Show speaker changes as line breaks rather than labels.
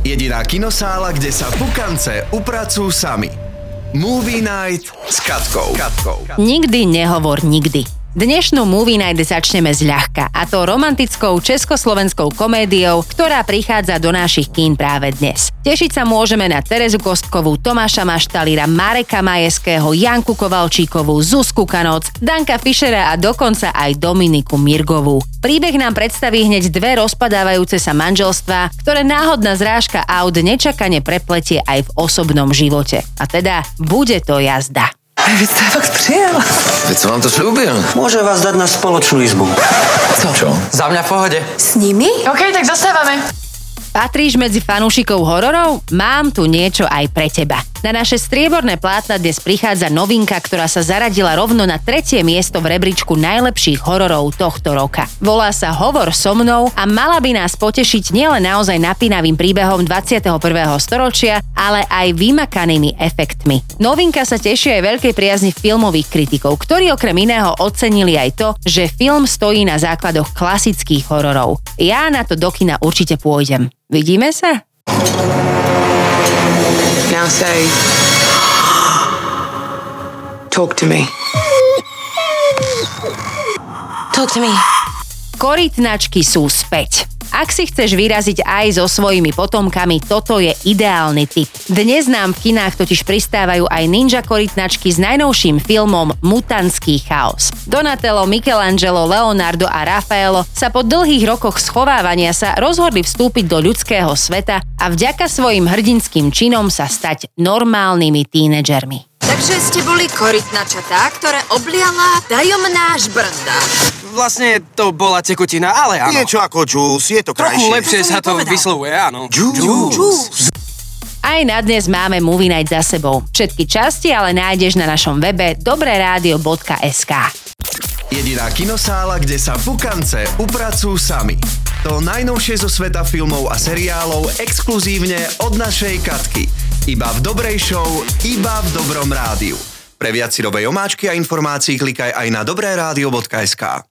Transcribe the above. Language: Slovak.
Jediná kinosála, kde sa pukance upracujú sami. Movie Night s Katkou.
Nikdy nehovor nikdy. Dnešnú Movie Night začneme zľahka a to romantickou československou komédiou, ktorá prichádza do našich kín práve dnes. Tešiť sa môžeme na Terezu Kostkovú, Tomáša Maštalíra, Mareka Majeského, Janku Kovalčíkovú, Zuzku Kanoc, Danka Fischera a dokonca aj Dominiku Mirgovú. Príbeh nám predstaví hneď dve rozpadávajúce sa manželstva, ktoré náhodná zrážka aut nečakane prepletie aj v osobnom živote. A teda bude to jazda.
Vy jste fakt přijel.
Veď som vám to slúbil.
Môže vás dať na spoločnú izbu.
Co?
Čo?
Za mňa v pohode.
S nimi?
OK, tak zostávame.
Patríš medzi fanúšikov hororov? Mám tu niečo aj pre teba. Na naše strieborné plátna dnes prichádza novinka, ktorá sa zaradila rovno na tretie miesto v rebríčku najlepších hororov tohto roka. Volá sa Hovor so mnou a mala by nás potešiť nielen naozaj napínavým príbehom 21. storočia, ale aj vymakanými efektmi. Novinka sa teší aj veľkej priazni filmových kritikov, ktorí okrem iného ocenili aj to, že film stojí na základoch klasických hororov. Ja na to do kina určite pôjdem. Vidíme sa?
Say, talk to me. Talk to me.
Korytnačky sú späť. Ak si chceš vyraziť aj so svojimi potomkami, toto je ideálny tip. Dnes nám v kinách totiž pristávajú aj ninja korytnačky s najnovším filmom Mutantský chaos. Donatello, Michelangelo, Leonardo a Rafaelo sa po dlhých rokoch schovávania sa rozhodli vstúpiť do ľudského sveta a vďaka svojim hrdinským činom sa stať normálnymi tínedžermi.
Takže ste boli korytnačatá, ktoré obliala tajomná žbrnda.
Vlastne to bola tekutina, ale áno.
Niečo ako džús, je to
Trochu
krajšie.
lepšie sa to vyslovuje, áno.
Džús.
Aj na dnes máme Movie Night za sebou. Všetky časti ale nájdeš na našom webe dobreradio.sk.
Jediná kinosála, kde sa pukance upracujú sami. To najnovšie zo sveta filmov a seriálov exkluzívne od našej Katky. Iba v dobrej show, iba v dobrom rádiu. Pre viac si omáčky a informácií klikaj aj na dobreradio.sk.